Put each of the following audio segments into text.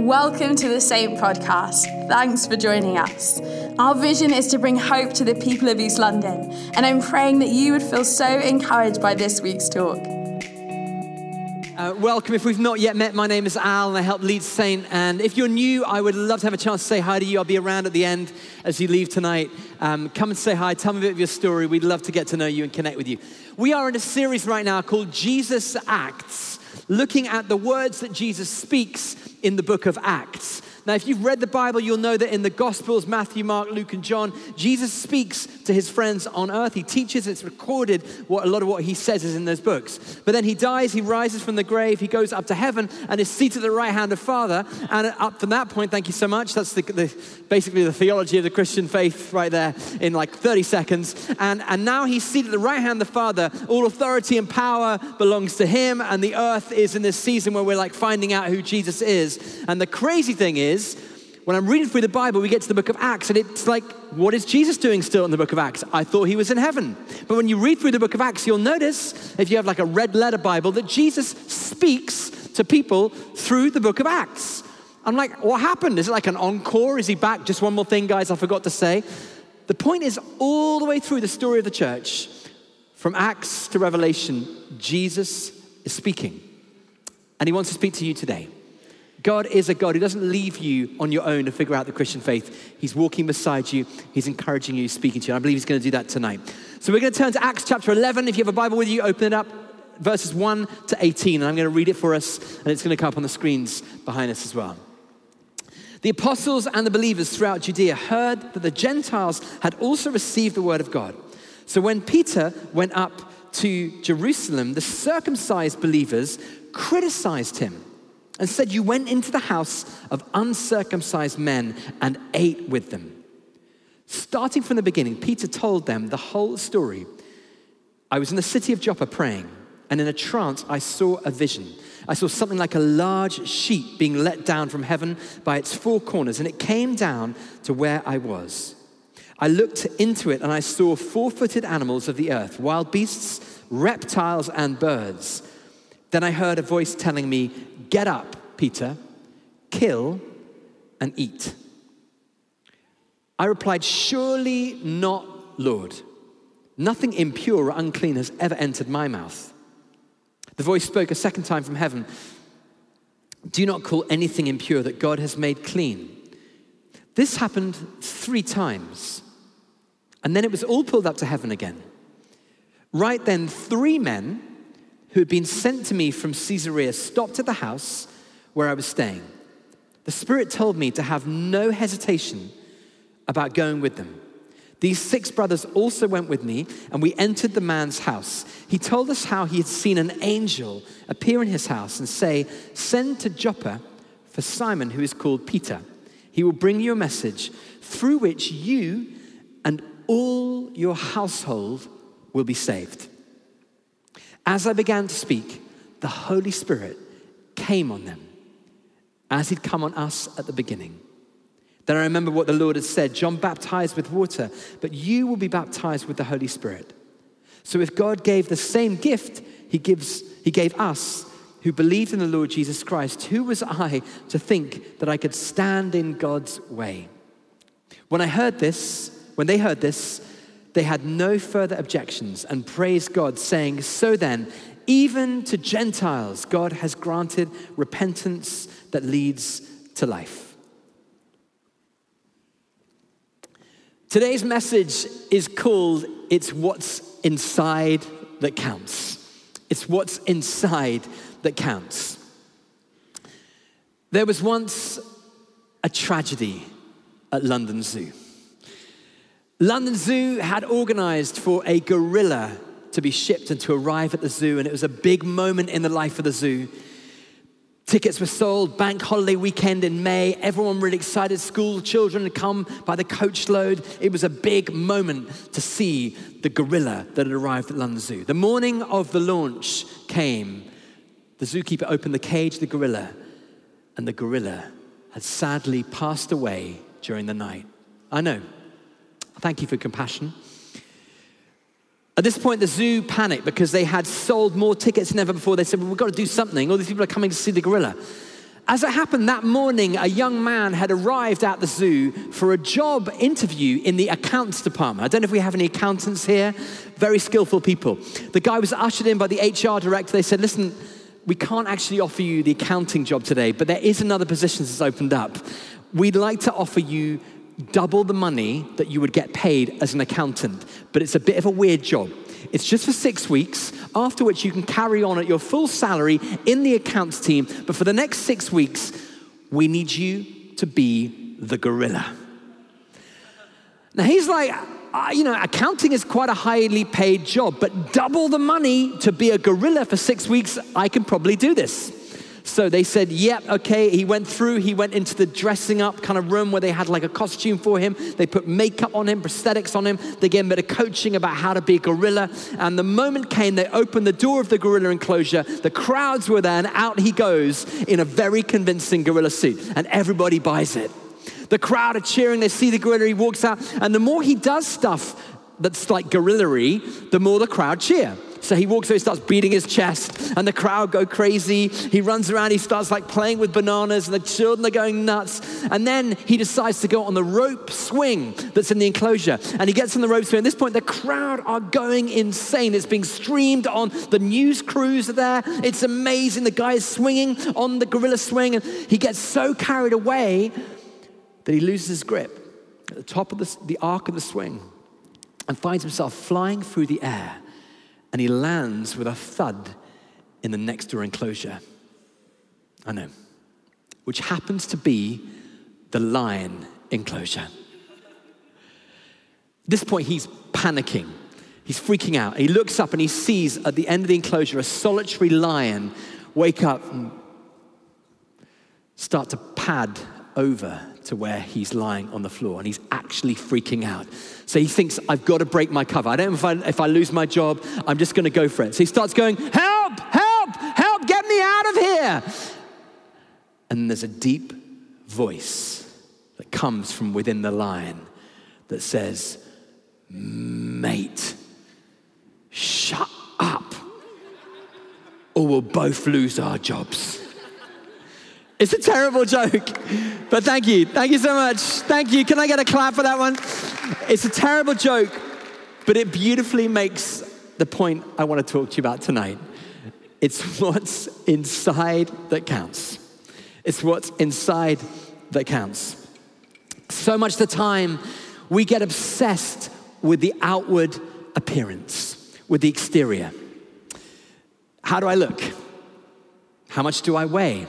Welcome to the Saint Podcast. Thanks for joining us. Our vision is to bring hope to the people of East London, and I'm praying that you would feel so encouraged by this week's talk. Uh, welcome. If we've not yet met, my name is Al and I help lead Saint. And if you're new, I would love to have a chance to say hi to you. I'll be around at the end as you leave tonight. Um, come and say hi. Tell me a bit of your story. We'd love to get to know you and connect with you. We are in a series right now called Jesus Acts, looking at the words that Jesus speaks in the book of Acts. Now, if you've read the Bible, you'll know that in the Gospels, Matthew, Mark, Luke, and John, Jesus speaks to his friends on earth. He teaches, it's recorded what a lot of what he says is in those books. But then he dies, he rises from the grave, he goes up to heaven, and is seated at the right hand of Father. And up from that point, thank you so much. That's the, the, basically the theology of the Christian faith right there in like 30 seconds. And, and now he's seated at the right hand of the Father. All authority and power belongs to him, and the earth is in this season where we're like finding out who Jesus is. And the crazy thing is, is when I'm reading through the Bible, we get to the book of Acts, and it's like, what is Jesus doing still in the book of Acts? I thought he was in heaven. But when you read through the book of Acts, you'll notice, if you have like a red letter Bible, that Jesus speaks to people through the book of Acts. I'm like, what happened? Is it like an encore? Is he back? Just one more thing, guys, I forgot to say. The point is, all the way through the story of the church, from Acts to Revelation, Jesus is speaking. And he wants to speak to you today. God is a God who doesn't leave you on your own to figure out the Christian faith. He's walking beside you, He's encouraging you, speaking to you. I believe He's going to do that tonight. So we're going to turn to Acts chapter 11. If you have a Bible with you, open it up, verses 1 to 18. And I'm going to read it for us, and it's going to come up on the screens behind us as well. The apostles and the believers throughout Judea heard that the Gentiles had also received the word of God. So when Peter went up to Jerusalem, the circumcised believers criticized him and said, You went into the house of uncircumcised men and ate with them. Starting from the beginning, Peter told them the whole story. I was in the city of Joppa praying, and in a trance, I saw a vision. I saw something like a large sheet being let down from heaven by its four corners, and it came down to where I was. I looked into it, and I saw four footed animals of the earth, wild beasts, reptiles, and birds. Then I heard a voice telling me, Get up, Peter, kill and eat. I replied, Surely not, Lord. Nothing impure or unclean has ever entered my mouth. The voice spoke a second time from heaven Do not call anything impure that God has made clean. This happened three times, and then it was all pulled up to heaven again. Right then, three men who had been sent to me from Caesarea stopped at the house where I was staying. The Spirit told me to have no hesitation about going with them. These six brothers also went with me, and we entered the man's house. He told us how he had seen an angel appear in his house and say, Send to Joppa for Simon, who is called Peter. He will bring you a message through which you and all your household will be saved. As I began to speak, the Holy Spirit came on them, as he'd come on us at the beginning. Then I remember what the Lord had said John baptized with water, but you will be baptized with the Holy Spirit. So if God gave the same gift he, gives, he gave us who believed in the Lord Jesus Christ, who was I to think that I could stand in God's way? When I heard this, when they heard this, they had no further objections and praised God, saying, So then, even to Gentiles, God has granted repentance that leads to life. Today's message is called It's What's Inside That Counts. It's what's inside that counts. There was once a tragedy at London Zoo. London Zoo had organized for a gorilla to be shipped and to arrive at the zoo, and it was a big moment in the life of the zoo. Tickets were sold, bank holiday weekend in May, everyone really excited, school children had come by the coachload. It was a big moment to see the gorilla that had arrived at London Zoo. The morning of the launch came. The zookeeper opened the cage the gorilla, and the gorilla had sadly passed away during the night. I know, Thank you for compassion. At this point, the zoo panicked because they had sold more tickets than ever before. They said, well, We've got to do something. All these people are coming to see the gorilla. As it happened that morning, a young man had arrived at the zoo for a job interview in the accounts department. I don't know if we have any accountants here, very skillful people. The guy was ushered in by the HR director. They said, Listen, we can't actually offer you the accounting job today, but there is another position that's opened up. We'd like to offer you double the money that you would get paid as an accountant, but it's a bit of a weird job. It's just for six weeks, after which you can carry on at your full salary in the accounts team. But for the next six weeks, we need you to be the gorilla. Now he's like, uh, you know, accounting is quite a highly paid job, but double the money to be a gorilla for six weeks, I can probably do this. So they said, yep, okay. He went through, he went into the dressing up kind of room where they had like a costume for him. They put makeup on him, prosthetics on him. They gave him a bit of coaching about how to be a gorilla. And the moment came, they opened the door of the gorilla enclosure. The crowds were there, and out he goes in a very convincing gorilla suit. And everybody buys it. The crowd are cheering, they see the gorilla, he walks out. And the more he does stuff that's like gorillary, the more the crowd cheer. So he walks over, he starts beating his chest, and the crowd go crazy. He runs around, he starts like playing with bananas, and the children are going nuts. And then he decides to go on the rope swing that's in the enclosure. And he gets on the rope swing. At this point, the crowd are going insane. It's being streamed on. The news crews are there. It's amazing. The guy is swinging on the gorilla swing, and he gets so carried away that he loses his grip at the top of the, the arc of the swing and finds himself flying through the air and he lands with a thud in the next door enclosure. I know, which happens to be the lion enclosure. At this point, he's panicking. He's freaking out. He looks up and he sees at the end of the enclosure a solitary lion wake up and start to pad over to where he's lying on the floor and he's actually freaking out. So he thinks, I've got to break my cover. I don't know if I, if I lose my job, I'm just going to go for it. So he starts going, Help, help, help, get me out of here. And there's a deep voice that comes from within the lion that says, Mate, shut up, or we'll both lose our jobs. It's a terrible joke, but thank you. Thank you so much. Thank you. Can I get a clap for that one? It's a terrible joke, but it beautifully makes the point I want to talk to you about tonight. It's what's inside that counts. It's what's inside that counts. So much of the time, we get obsessed with the outward appearance, with the exterior. How do I look? How much do I weigh?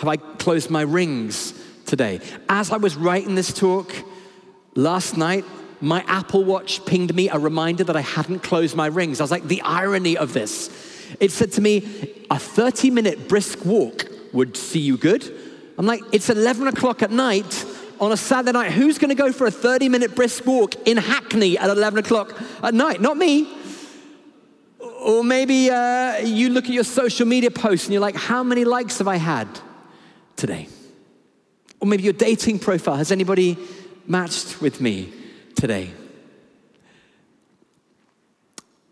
Have I closed my rings today? As I was writing this talk last night, my Apple Watch pinged me a reminder that I hadn't closed my rings. I was like, the irony of this. It said to me, a 30 minute brisk walk would see you good. I'm like, it's 11 o'clock at night on a Saturday night. Who's going to go for a 30 minute brisk walk in Hackney at 11 o'clock at night? Not me. Or maybe uh, you look at your social media posts and you're like, how many likes have I had? Today? Or maybe your dating profile. Has anybody matched with me today?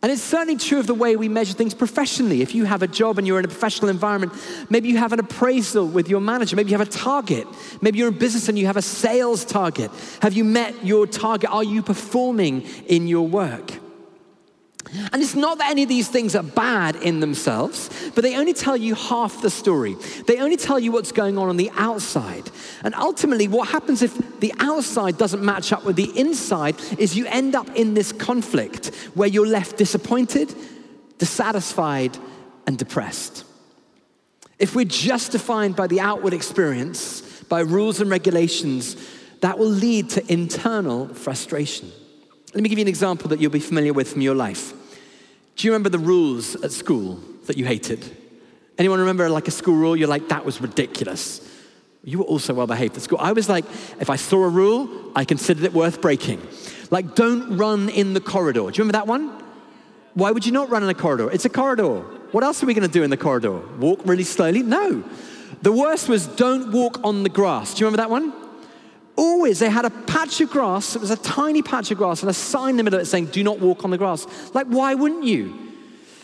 And it's certainly true of the way we measure things professionally. If you have a job and you're in a professional environment, maybe you have an appraisal with your manager, maybe you have a target, maybe you're in business and you have a sales target. Have you met your target? Are you performing in your work? And it's not that any of these things are bad in themselves, but they only tell you half the story. They only tell you what's going on on the outside. And ultimately, what happens if the outside doesn't match up with the inside is you end up in this conflict where you're left disappointed, dissatisfied, and depressed. If we're just defined by the outward experience, by rules and regulations, that will lead to internal frustration. Let me give you an example that you'll be familiar with from your life. Do you remember the rules at school that you hated? Anyone remember like a school rule? You're like, that was ridiculous. You were also well behaved at school. I was like, if I saw a rule, I considered it worth breaking. Like, don't run in the corridor. Do you remember that one? Why would you not run in a corridor? It's a corridor. What else are we going to do in the corridor? Walk really slowly? No. The worst was don't walk on the grass. Do you remember that one? Always, they had a patch of grass. It was a tiny patch of grass and a sign in the middle of it saying, Do not walk on the grass. Like, why wouldn't you?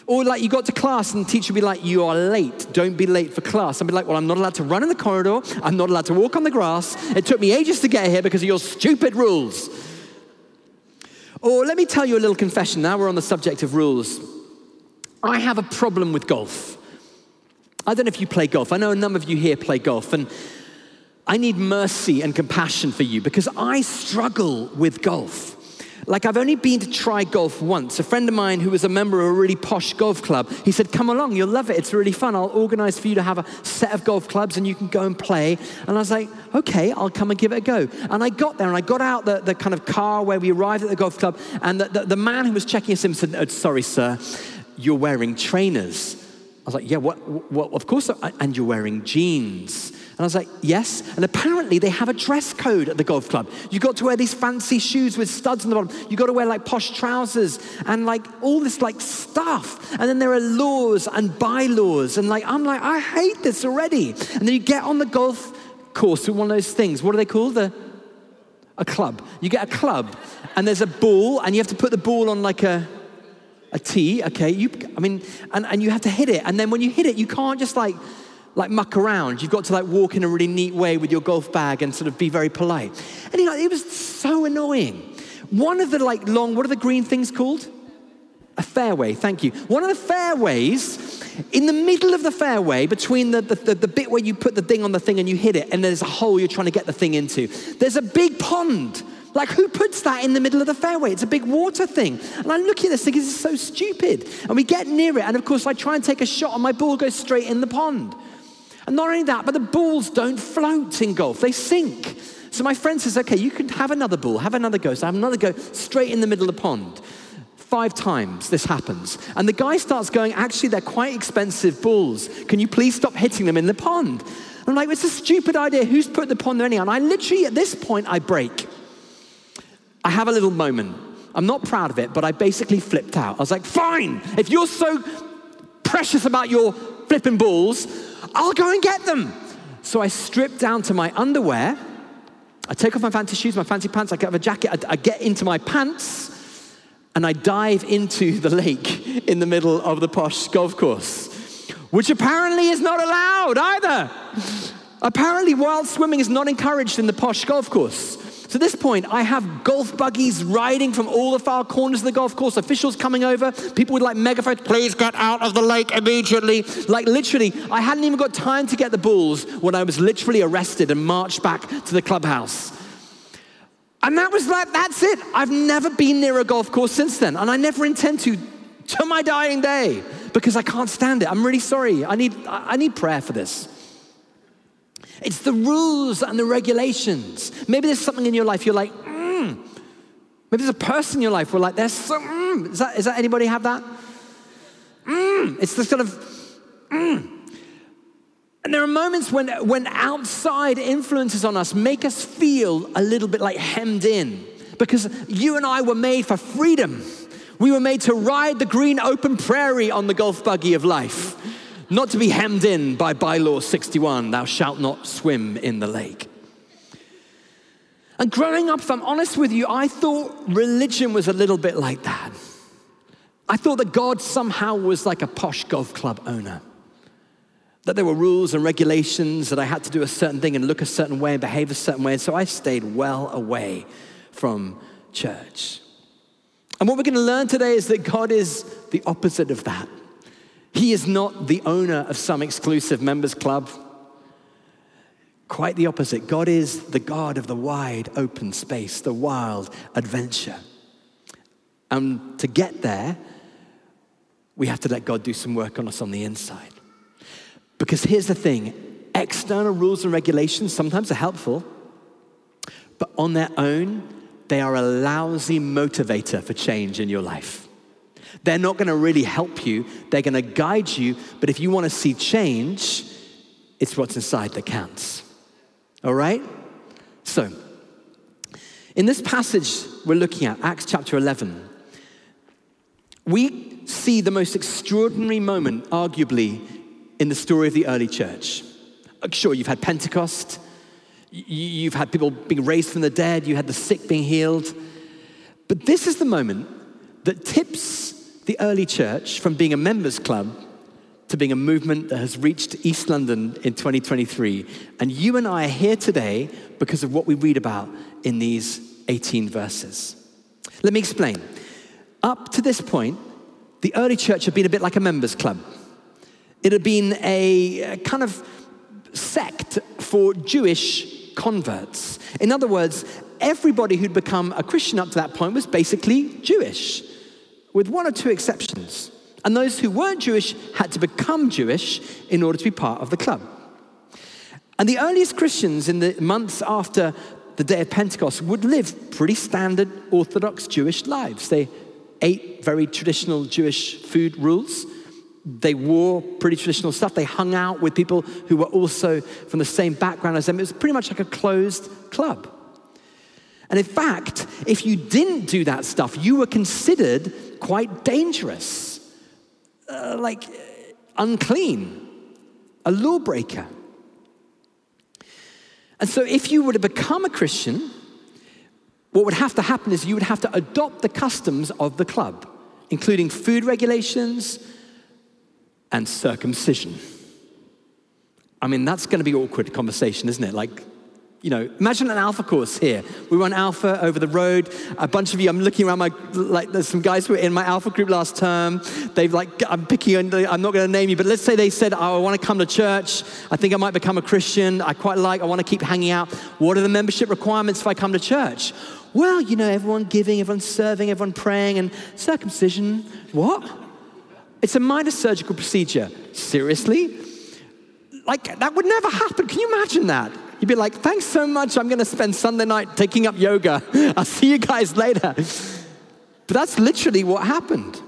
Or like you got to class and the teacher would be like, you are late. Don't be late for class. I'd be like, well, I'm not allowed to run in the corridor. I'm not allowed to walk on the grass. It took me ages to get here because of your stupid rules. Or let me tell you a little confession. Now we're on the subject of rules. I have a problem with golf. I don't know if you play golf. I know a number of you here play golf. And I need mercy and compassion for you because I struggle with golf. Like, I've only been to try golf once. A friend of mine who was a member of a really posh golf club, he said, Come along, you'll love it. It's really fun. I'll organize for you to have a set of golf clubs and you can go and play. And I was like, Okay, I'll come and give it a go. And I got there and I got out the, the kind of car where we arrived at the golf club. And the, the, the man who was checking us in said, oh, Sorry, sir, you're wearing trainers. I was like, Yeah, what? what of course. And you're wearing jeans. And I was like, yes. And apparently they have a dress code at the golf club. You got to wear these fancy shoes with studs on the bottom. You got to wear like posh trousers and like all this like stuff. And then there are laws and bylaws. And like, I'm like, I hate this already. And then you get on the golf course with one of those things. What are they called? The, a club. You get a club and there's a ball and you have to put the ball on like a, a tee, okay? You, I mean, and, and you have to hit it. And then when you hit it, you can't just like like muck around. You've got to like walk in a really neat way with your golf bag and sort of be very polite. And you know, it was so annoying. One of the like long, what are the green things called? A fairway, thank you. One of the fairways, in the middle of the fairway, between the, the, the, the, bit where you put the thing on the thing and you hit it, and there's a hole you're trying to get the thing into, there's a big pond. Like, who puts that in the middle of the fairway? It's a big water thing. And I'm looking at this thinking, this is so stupid. And we get near it, and of course, I try and take a shot, and my ball goes straight in the pond. And not only that, but the balls don't float in golf, they sink. So my friend says, okay, you can have another ball, have another go. So I have another go straight in the middle of the pond. Five times this happens. And the guy starts going, actually, they're quite expensive balls. Can you please stop hitting them in the pond? I'm like, it's a stupid idea. Who's put the pond there anyhow? And I literally, at this point, I break. I have a little moment. I'm not proud of it, but I basically flipped out. I was like, fine, if you're so precious about your flipping balls, I'll go and get them. So I strip down to my underwear. I take off my fancy shoes, my fancy pants, I get a jacket, I, I get into my pants, and I dive into the lake in the middle of the posh golf course, which apparently is not allowed either. Apparently, wild swimming is not encouraged in the posh golf course. At this point, I have golf buggies riding from all the far corners of the golf course, officials coming over, people with like megaphones, please get out of the lake immediately. Like literally, I hadn't even got time to get the balls when I was literally arrested and marched back to the clubhouse. And that was like, that's it. I've never been near a golf course since then, and I never intend to to my dying day because I can't stand it. I'm really sorry. I need, I need prayer for this. It's the rules and the regulations. Maybe there's something in your life you're like, mm. Maybe there's a person in your life where like, there's so, mm. is, that, is that anybody have that? Mm. It's the sort of, mm. And there are moments when, when outside influences on us make us feel a little bit like hemmed in because you and I were made for freedom. We were made to ride the green open prairie on the golf buggy of life not to be hemmed in by bylaw 61, thou shalt not swim in the lake. And growing up, if I'm honest with you, I thought religion was a little bit like that. I thought that God somehow was like a posh golf club owner. That there were rules and regulations, that I had to do a certain thing and look a certain way and behave a certain way. And so I stayed well away from church. And what we're going to learn today is that God is the opposite of that. He is not the owner of some exclusive members club. Quite the opposite. God is the God of the wide open space, the wild adventure. And to get there, we have to let God do some work on us on the inside. Because here's the thing external rules and regulations sometimes are helpful, but on their own, they are a lousy motivator for change in your life. They're not going to really help you, they're going to guide you. But if you want to see change, it's what's inside that counts. All right? So, in this passage we're looking at, Acts chapter 11, we see the most extraordinary moment, arguably, in the story of the early church. Uh, sure, you've had Pentecost, you've had people being raised from the dead, you had the sick being healed. But this is the moment that tips the early church from being a members club to being a movement that has reached East London in 2023. And you and I are here today because of what we read about in these 18 verses. Let me explain. Up to this point, the early church had been a bit like a members club. It had been a kind of sect for Jewish converts. In other words, everybody who'd become a Christian up to that point was basically Jewish, with one or two exceptions. And those who weren't Jewish had to become Jewish in order to be part of the club. And the earliest Christians in the months after the day of Pentecost would live pretty standard Orthodox Jewish lives. They ate very traditional Jewish food rules. They wore pretty traditional stuff. They hung out with people who were also from the same background as them. It was pretty much like a closed club. And in fact, if you didn't do that stuff, you were considered quite dangerous, uh, like unclean, a lawbreaker. And so, if you were to become a Christian, what would have to happen is you would have to adopt the customs of the club, including food regulations and circumcision. I mean, that's going to be awkward conversation, isn't it? Like, you know, imagine an alpha course here. We run alpha over the road. A bunch of you, I'm looking around my, like, there's some guys who were in my alpha group last term. They've, like, I'm picking, I'm not going to name you, but let's say they said, oh, I want to come to church. I think I might become a Christian. I quite like, I want to keep hanging out. What are the membership requirements if I come to church? Well, you know, everyone giving, everyone serving, everyone praying, and circumcision. What? It's a minor surgical procedure. Seriously? Like, that would never happen. Can you imagine that? You'd be like, thanks so much. I'm going to spend Sunday night taking up yoga. I'll see you guys later. But that's literally what happened.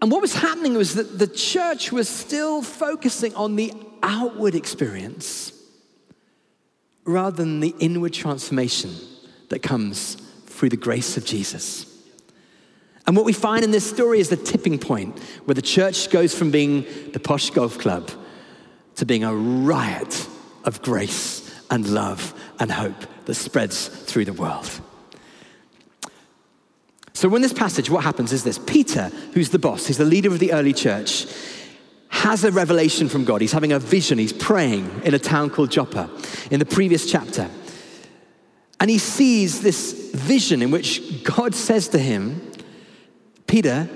And what was happening was that the church was still focusing on the outward experience rather than the inward transformation that comes through the grace of Jesus. And what we find in this story is the tipping point where the church goes from being the posh golf club to being a riot of grace and love and hope that spreads through the world. So, in this passage, what happens is this Peter, who's the boss, he's the leader of the early church, has a revelation from God. He's having a vision. He's praying in a town called Joppa in the previous chapter. And he sees this vision in which God says to him, Peter,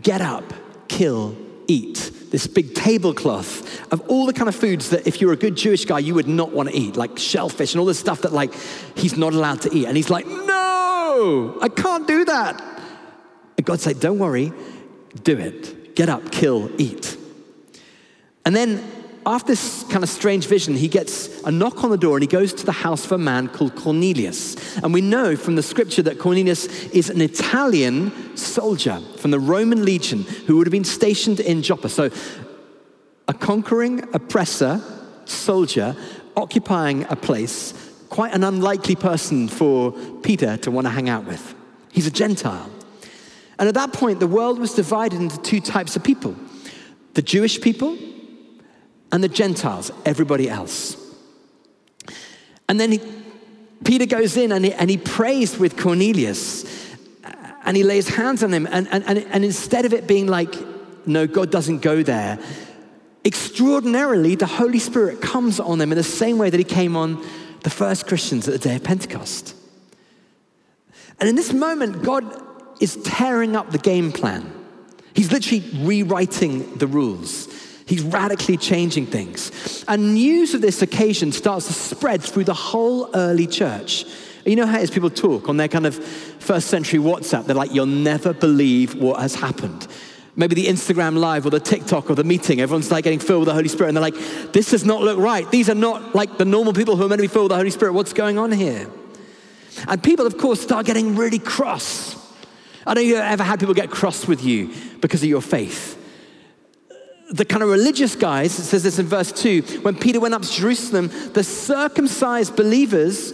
get up, kill, eat this big tablecloth of all the kind of foods that if you're a good Jewish guy, you would not want to eat, like shellfish and all this stuff that like he's not allowed to eat. And he's like, no, I can't do that. And God said, don't worry, do it. Get up, kill, eat. And then after this kind of strange vision, he gets a knock on the door and he goes to the house of a man called Cornelius. And we know from the scripture that Cornelius is an Italian soldier from the Roman legion who would have been stationed in Joppa. So, a conquering oppressor soldier occupying a place, quite an unlikely person for Peter to want to hang out with. He's a Gentile. And at that point, the world was divided into two types of people the Jewish people and the Gentiles, everybody else. And then he, Peter goes in and he, and he prays with Cornelius uh, and he lays hands on him. And, and, and, and instead of it being like, no, God doesn't go there, extraordinarily, the Holy Spirit comes on them in the same way that he came on the first Christians at the day of Pentecost. And in this moment, God is tearing up the game plan. He's literally rewriting the rules. He's radically changing things. And news of this occasion starts to spread through the whole early church. You know how it is people talk on their kind of first century WhatsApp, they're like, you'll never believe what has happened. Maybe the Instagram live or the TikTok or the meeting, everyone's like getting filled with the Holy Spirit and they're like, this does not look right. These are not like the normal people who are meant to be filled with the Holy Spirit. What's going on here? And people, of course, start getting really cross. I don't know if you ever had people get cross with you because of your faith the kind of religious guys, it says this in verse 2, when Peter went up to Jerusalem, the circumcised believers,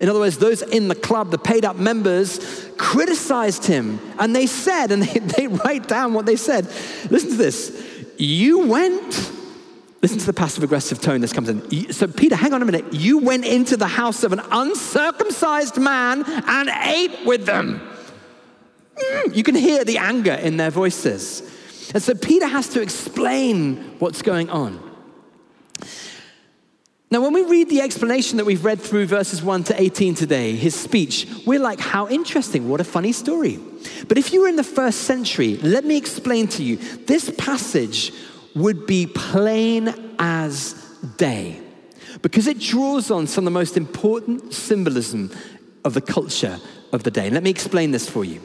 in other words, those in the club, the paid up members, criticized him. And they said, and they, they write down what they said. Listen to this. You went, listen to the passive aggressive tone this comes in. So, Peter, hang on a minute. You went into the house of an uncircumcised man and ate with them. mm, you can hear the anger in their voices. And so Peter has to explain what's going on. Now, when we read the explanation that we've read through verses 1 to 18 today, his speech, we're like, how interesting, what a funny story. But if you were in the first century, let me explain to you this passage would be plain as day because it draws on some of the most important symbolism of the culture of the day. Let me explain this for you.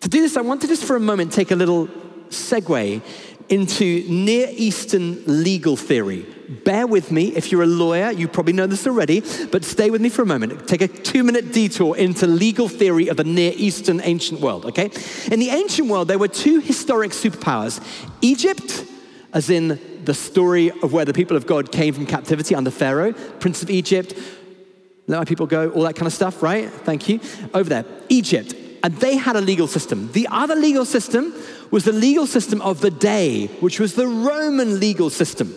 To do this, I want to just for a moment take a little segue into Near Eastern legal theory. Bear with me. If you're a lawyer, you probably know this already, but stay with me for a moment. Take a two minute detour into legal theory of the Near Eastern ancient world, okay? In the ancient world, there were two historic superpowers Egypt, as in the story of where the people of God came from captivity under Pharaoh, Prince of Egypt, let my people go, all that kind of stuff, right? Thank you. Over there, Egypt. And they had a legal system. The other legal system was the legal system of the day, which was the Roman legal system.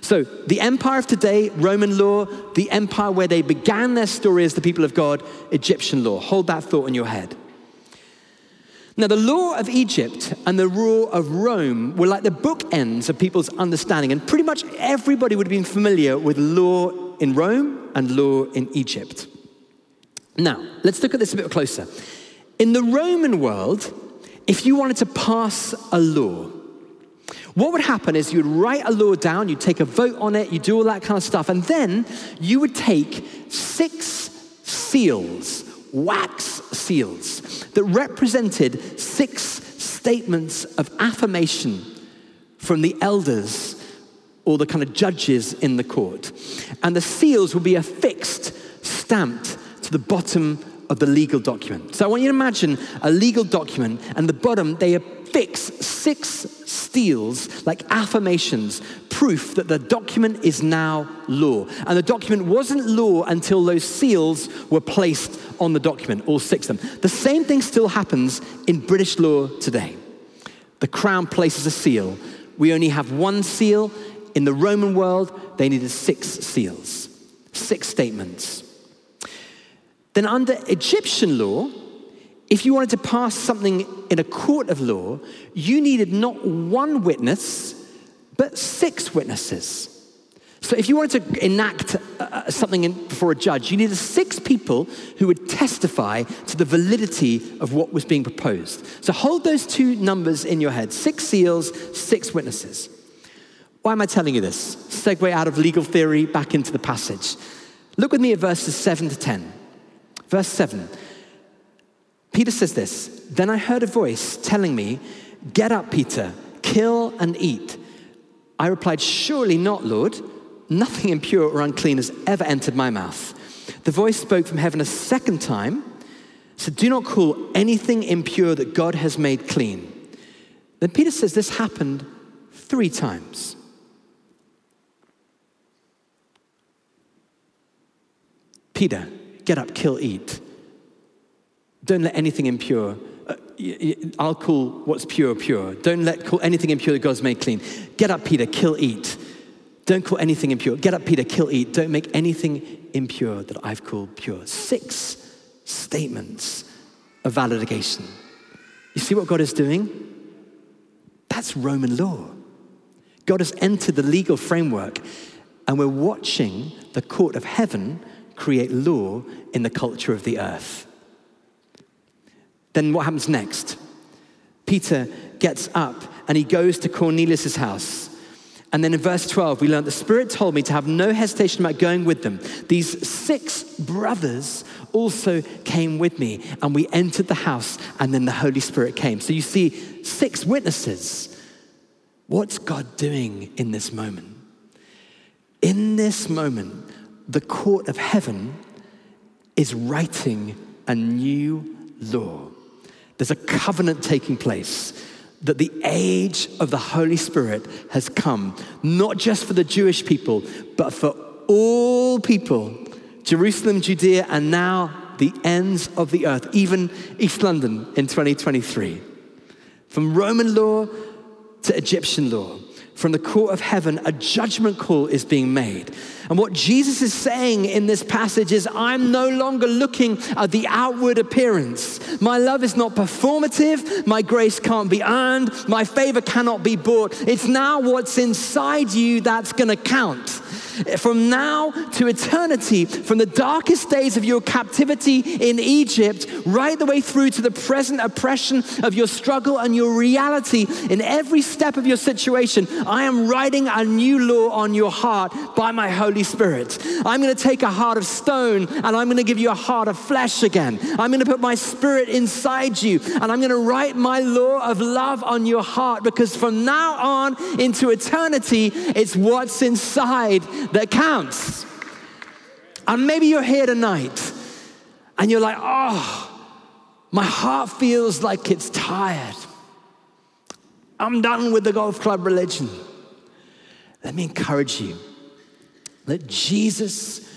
So, the empire of today, Roman law, the empire where they began their story as the people of God, Egyptian law. Hold that thought in your head. Now, the law of Egypt and the law of Rome were like the bookends of people's understanding, and pretty much everybody would have been familiar with law in Rome and law in Egypt. Now, let's look at this a bit closer. In the Roman world, if you wanted to pass a law, what would happen is you'd write a law down, you'd take a vote on it, you do all that kind of stuff, and then you would take six seals, wax seals, that represented six statements of affirmation from the elders or the kind of judges in the court. And the seals would be affixed, stamped to the bottom of the legal document. So I want you to imagine a legal document, and the bottom, they affix six steels, like affirmations, proof that the document is now law. And the document wasn't law until those seals were placed on the document, all six of them. The same thing still happens in British law today. The crown places a seal. We only have one seal. In the Roman world, they needed six seals, six statements. Then, under Egyptian law, if you wanted to pass something in a court of law, you needed not one witness, but six witnesses. So, if you wanted to enact uh, something in, before a judge, you needed six people who would testify to the validity of what was being proposed. So, hold those two numbers in your head six seals, six witnesses. Why am I telling you this? Segue out of legal theory back into the passage. Look with me at verses 7 to 10. Verse 7 Peter says this Then I heard a voice telling me, Get up, Peter, kill and eat. I replied, Surely not, Lord. Nothing impure or unclean has ever entered my mouth. The voice spoke from heaven a second time, said, Do not call anything impure that God has made clean. Then Peter says this happened three times. Peter, get up, kill, eat. Don't let anything impure. Uh, I'll call what's pure pure. Don't let call anything impure that God's made clean. Get up, Peter, kill, eat. Don't call anything impure. Get up, Peter, kill, eat. Don't make anything impure that I've called pure. Six statements of validation. You see what God is doing? That's Roman law. God has entered the legal framework, and we're watching the court of heaven create law in the culture of the earth. Then what happens next? Peter gets up and he goes to Cornelius' house. And then in verse 12, we learn the Spirit told me to have no hesitation about going with them. These six brothers also came with me, and we entered the house, and then the Holy Spirit came. So you see, six witnesses. What's God doing in this moment? In this moment, the court of heaven is writing a new law. There's a covenant taking place that the age of the Holy Spirit has come, not just for the Jewish people, but for all people, Jerusalem, Judea, and now the ends of the earth, even East London in 2023. From Roman law to Egyptian law, from the court of heaven, a judgment call is being made. And what Jesus is saying in this passage is, I'm no longer looking at the outward appearance. My love is not performative. My grace can't be earned. My favor cannot be bought. It's now what's inside you that's going to count. From now to eternity, from the darkest days of your captivity in Egypt, right the way through to the present oppression of your struggle and your reality in every step of your situation, I am writing a new law on your heart by my Holy Spirit. I'm going to take a heart of stone and I'm going to give you a heart of flesh again. I'm going to put my spirit inside you and I'm going to write my law of love on your heart because from now on into eternity, it's what's inside that counts. And maybe you're here tonight and you're like, oh, my heart feels like it's tired. I'm done with the golf club religion. Let me encourage you that Jesus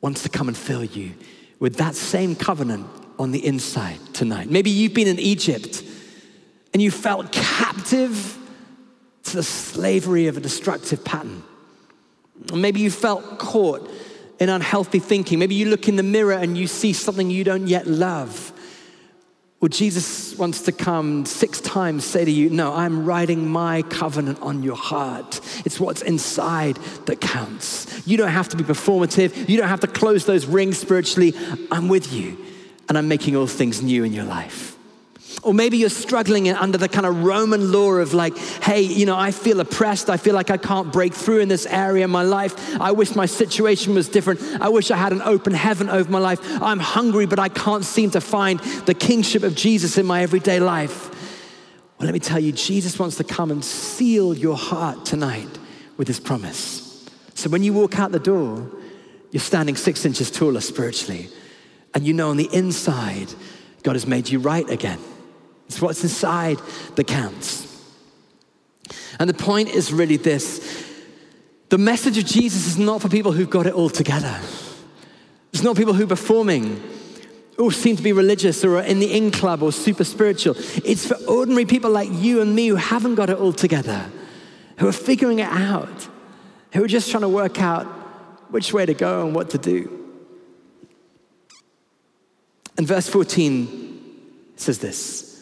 wants to come and fill you with that same covenant on the inside tonight. Maybe you've been in Egypt and you felt captive to the slavery of a destructive pattern. Maybe you felt caught in unhealthy thinking. Maybe you look in the mirror and you see something you don't yet love. Well, Jesus wants to come six times, say to you, No, I'm writing my covenant on your heart. It's what's inside that counts. You don't have to be performative, you don't have to close those rings spiritually. I'm with you, and I'm making all things new in your life. Or maybe you're struggling under the kind of Roman law of like, hey, you know, I feel oppressed. I feel like I can't break through in this area of my life. I wish my situation was different. I wish I had an open heaven over my life. I'm hungry, but I can't seem to find the kingship of Jesus in my everyday life. Well, let me tell you, Jesus wants to come and seal your heart tonight with his promise. So when you walk out the door, you're standing six inches taller spiritually. And you know on the inside, God has made you right again. It's what's inside that counts. And the point is really this the message of Jesus is not for people who've got it all together. It's not people who are performing or seem to be religious or are in the in club or super spiritual. It's for ordinary people like you and me who haven't got it all together, who are figuring it out, who are just trying to work out which way to go and what to do. And verse 14 says this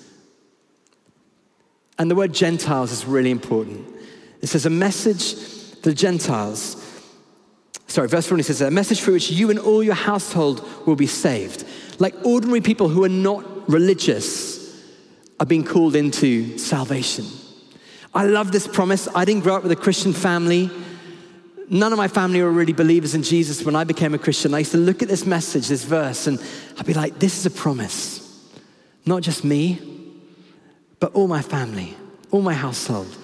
and the word Gentiles is really important. It says, a message to the Gentiles. Sorry, verse 40 says, a message through which you and all your household will be saved. Like ordinary people who are not religious are being called into salvation. I love this promise. I didn't grow up with a Christian family. None of my family were really believers in Jesus when I became a Christian. I used to look at this message, this verse, and I'd be like, this is a promise. Not just me, but all my family, all my household.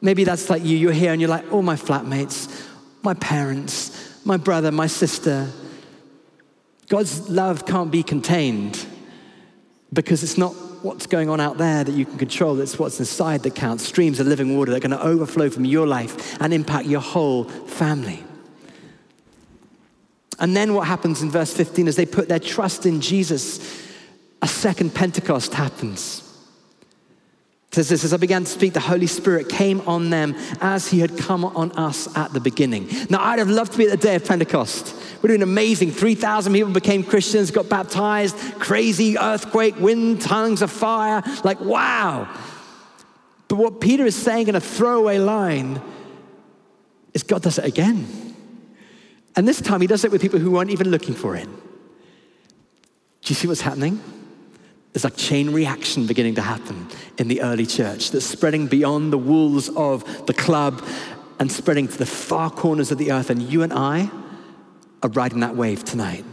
Maybe that's like you. You're here and you're like, all my flatmates, my parents, my brother, my sister. God's love can't be contained because it's not what's going on out there that you can control, it's what's inside that counts. Streams of living water that are going to overflow from your life and impact your whole family. And then what happens in verse 15 is they put their trust in Jesus, a second Pentecost happens says this, as I began to speak, the Holy Spirit came on them as he had come on us at the beginning. Now, I'd have loved to be at the day of Pentecost. We're doing amazing. 3,000 people became Christians, got baptized, crazy earthquake, wind, tongues of fire. Like, wow. But what Peter is saying in a throwaway line is God does it again. And this time he does it with people who weren't even looking for it. Do you see what's happening? There's a chain reaction beginning to happen in the early church that's spreading beyond the walls of the club and spreading to the far corners of the earth. And you and I are riding that wave tonight.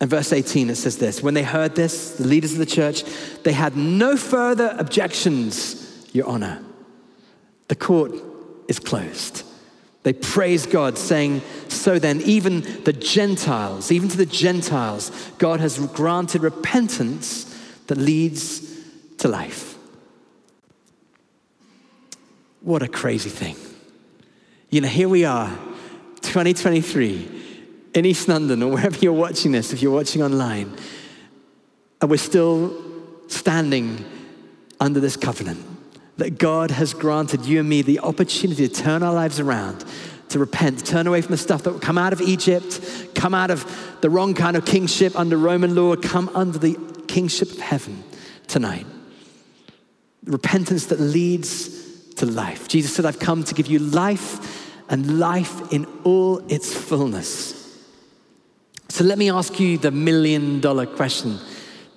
And verse 18, it says this When they heard this, the leaders of the church, they had no further objections, Your Honor. The court is closed. They praise God, saying, So then, even the Gentiles, even to the Gentiles, God has granted repentance that leads to life. What a crazy thing. You know, here we are, 2023, in East London, or wherever you're watching this, if you're watching online, and we're still standing under this covenant that God has granted you and me the opportunity to turn our lives around, to repent, turn away from the stuff that come out of Egypt, come out of the wrong kind of kingship under Roman law, come under the kingship of heaven tonight. Repentance that leads to life. Jesus said, I've come to give you life and life in all its fullness. So let me ask you the million dollar question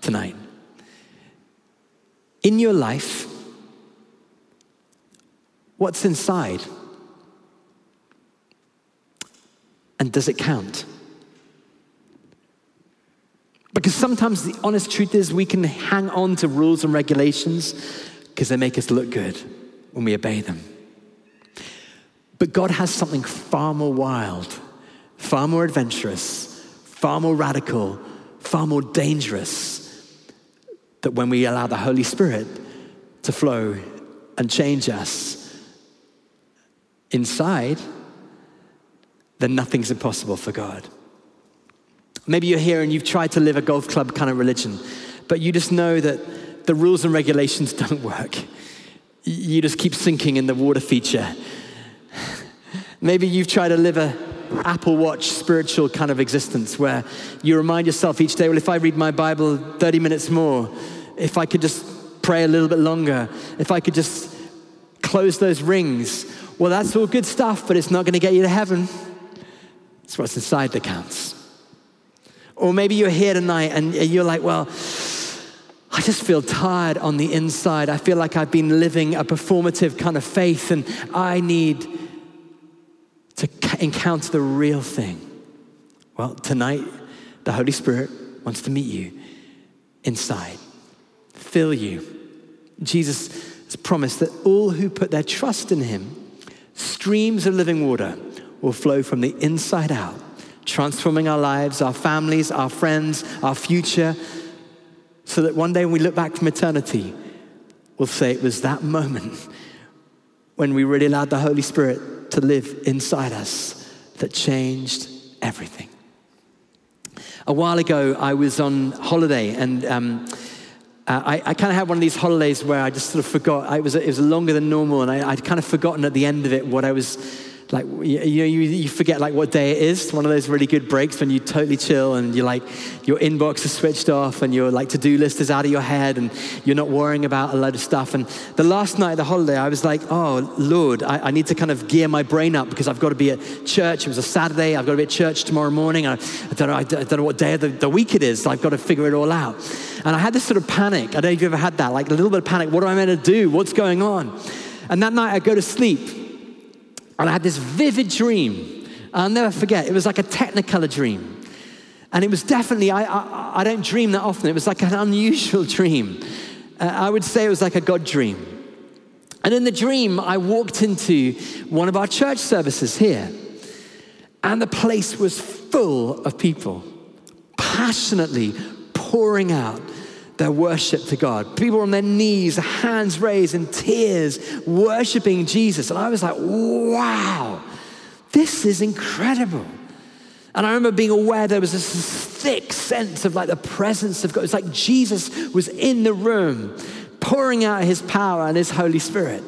tonight. In your life, what's inside? And does it count? Because sometimes the honest truth is we can hang on to rules and regulations because they make us look good when we obey them. But God has something far more wild, far more adventurous, far more radical, far more dangerous that when we allow the Holy Spirit to flow and change us inside, then nothing's impossible for God. Maybe you're here and you've tried to live a golf club kind of religion, but you just know that the rules and regulations don't work. You just keep sinking in the water feature. Maybe you've tried to live a Apple Watch spiritual kind of existence where you remind yourself each day, well, if I read my Bible 30 minutes more, if I could just pray a little bit longer, if I could just close those rings, well, that's all good stuff, but it's not going to get you to heaven. It's what's inside that counts. Or maybe you're here tonight and you're like, well, I just feel tired on the inside. I feel like I've been living a performative kind of faith and I need to encounter the real thing. Well, tonight, the Holy Spirit wants to meet you inside, fill you. Jesus has promised that all who put their trust in him, streams of living water will flow from the inside out transforming our lives, our families, our friends, our future, so that one day when we look back from eternity, we'll say it was that moment when we really allowed the Holy Spirit to live inside us that changed everything. A while ago, I was on holiday and um, uh, I, I kind of had one of these holidays where I just sort of forgot. I, it, was, it was longer than normal, and I, I'd kind of forgotten at the end of it what I was like you, you, you forget like what day it is. One of those really good breaks when you totally chill and you're like your inbox is switched off and your like to-do list is out of your head and you're not worrying about a load of stuff. And the last night of the holiday i was like oh lord I, I need to kind of gear my brain up because i've got to be at church. It was a saturday. I've got to be at church tomorrow morning. I, I don't know I, don't know what day of the, the week it is. So i've got to figure it all out. And i had this sort of panic. I don't know if you've ever had that like a little bit of panic. What am i meant to do? What's going on? And that night i go to sleep and I had this vivid dream. I'll never forget. It was like a technicolor dream. And it was definitely, I, I, I don't dream that often. It was like an unusual dream. Uh, I would say it was like a God dream. And in the dream, I walked into one of our church services here. And the place was full of people, passionately pouring out their worship to God. People on their knees, hands raised in tears, worshiping Jesus. And I was like, wow, this is incredible. And I remember being aware there was this thick sense of like the presence of God. It's like Jesus was in the room, pouring out his power and his Holy Spirit.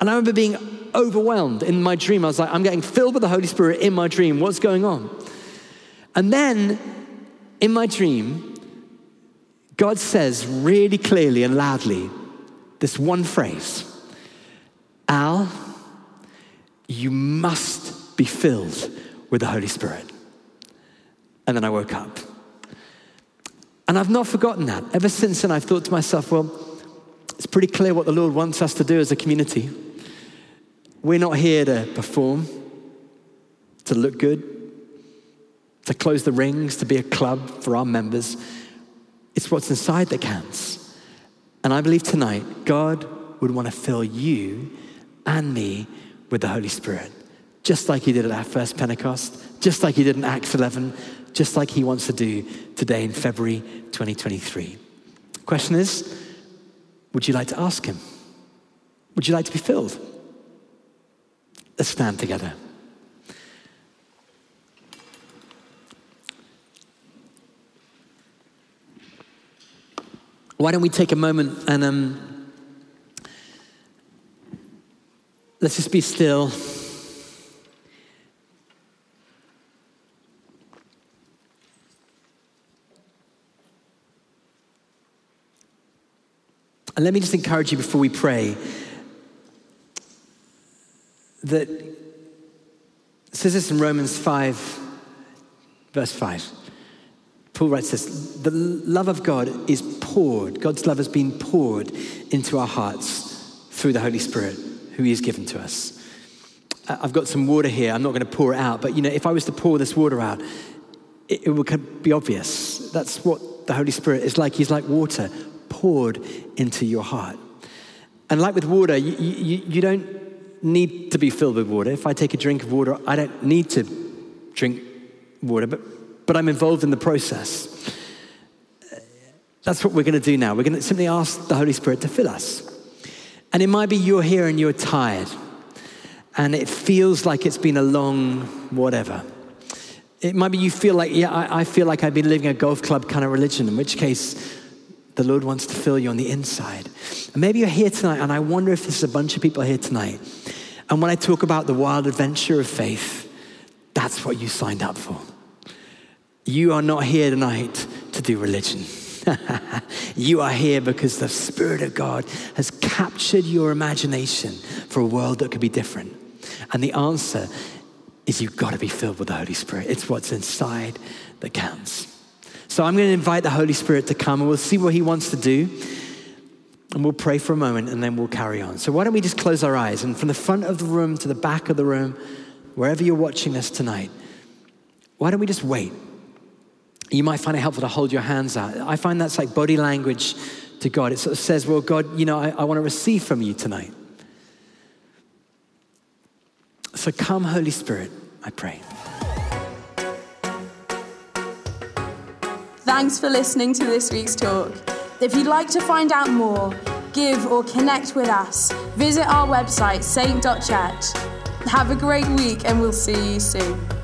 And I remember being overwhelmed in my dream. I was like, I'm getting filled with the Holy Spirit in my dream. What's going on? And then in my dream, God says really clearly and loudly this one phrase Al, you must be filled with the Holy Spirit. And then I woke up. And I've not forgotten that. Ever since then, I've thought to myself, well, it's pretty clear what the Lord wants us to do as a community. We're not here to perform, to look good, to close the rings, to be a club for our members. It's what's inside that counts. And I believe tonight, God would want to fill you and me with the Holy Spirit, just like He did at our first Pentecost, just like He did in Acts 11, just like He wants to do today in February 2023. Question is would you like to ask Him? Would you like to be filled? Let's stand together. Why don't we take a moment and um, let's just be still. And let me just encourage you before we pray that says this in Romans 5, verse 5. Paul writes this The love of God is poured, God's love has been poured into our hearts through the Holy Spirit who He has given to us. I've got some water here. I'm not going to pour it out, but you know, if I was to pour this water out, it, it would be obvious. That's what the Holy Spirit is like. He's like water poured into your heart. And like with water, you, you, you don't need to be filled with water. If I take a drink of water, I don't need to drink water, but, but I'm involved in the process. That's what we're going to do now. We're going to simply ask the Holy Spirit to fill us. And it might be you're here and you're tired, and it feels like it's been a long whatever. It might be you feel like, yeah, I, I feel like I've been living a golf club kind of religion, in which case the Lord wants to fill you on the inside. And maybe you're here tonight, and I wonder if there's a bunch of people here tonight. And when I talk about the wild adventure of faith, that's what you signed up for. You are not here tonight to do religion. you are here because the Spirit of God has captured your imagination for a world that could be different. And the answer is you've got to be filled with the Holy Spirit. It's what's inside that counts. So I'm going to invite the Holy Spirit to come and we'll see what he wants to do. And we'll pray for a moment and then we'll carry on. So why don't we just close our eyes and from the front of the room to the back of the room, wherever you're watching us tonight, why don't we just wait? You might find it helpful to hold your hands out. I find that's like body language to God. It sort of says, Well, God, you know, I, I want to receive from you tonight. So come, Holy Spirit, I pray. Thanks for listening to this week's talk. If you'd like to find out more, give, or connect with us, visit our website, saint.church. Have a great week, and we'll see you soon.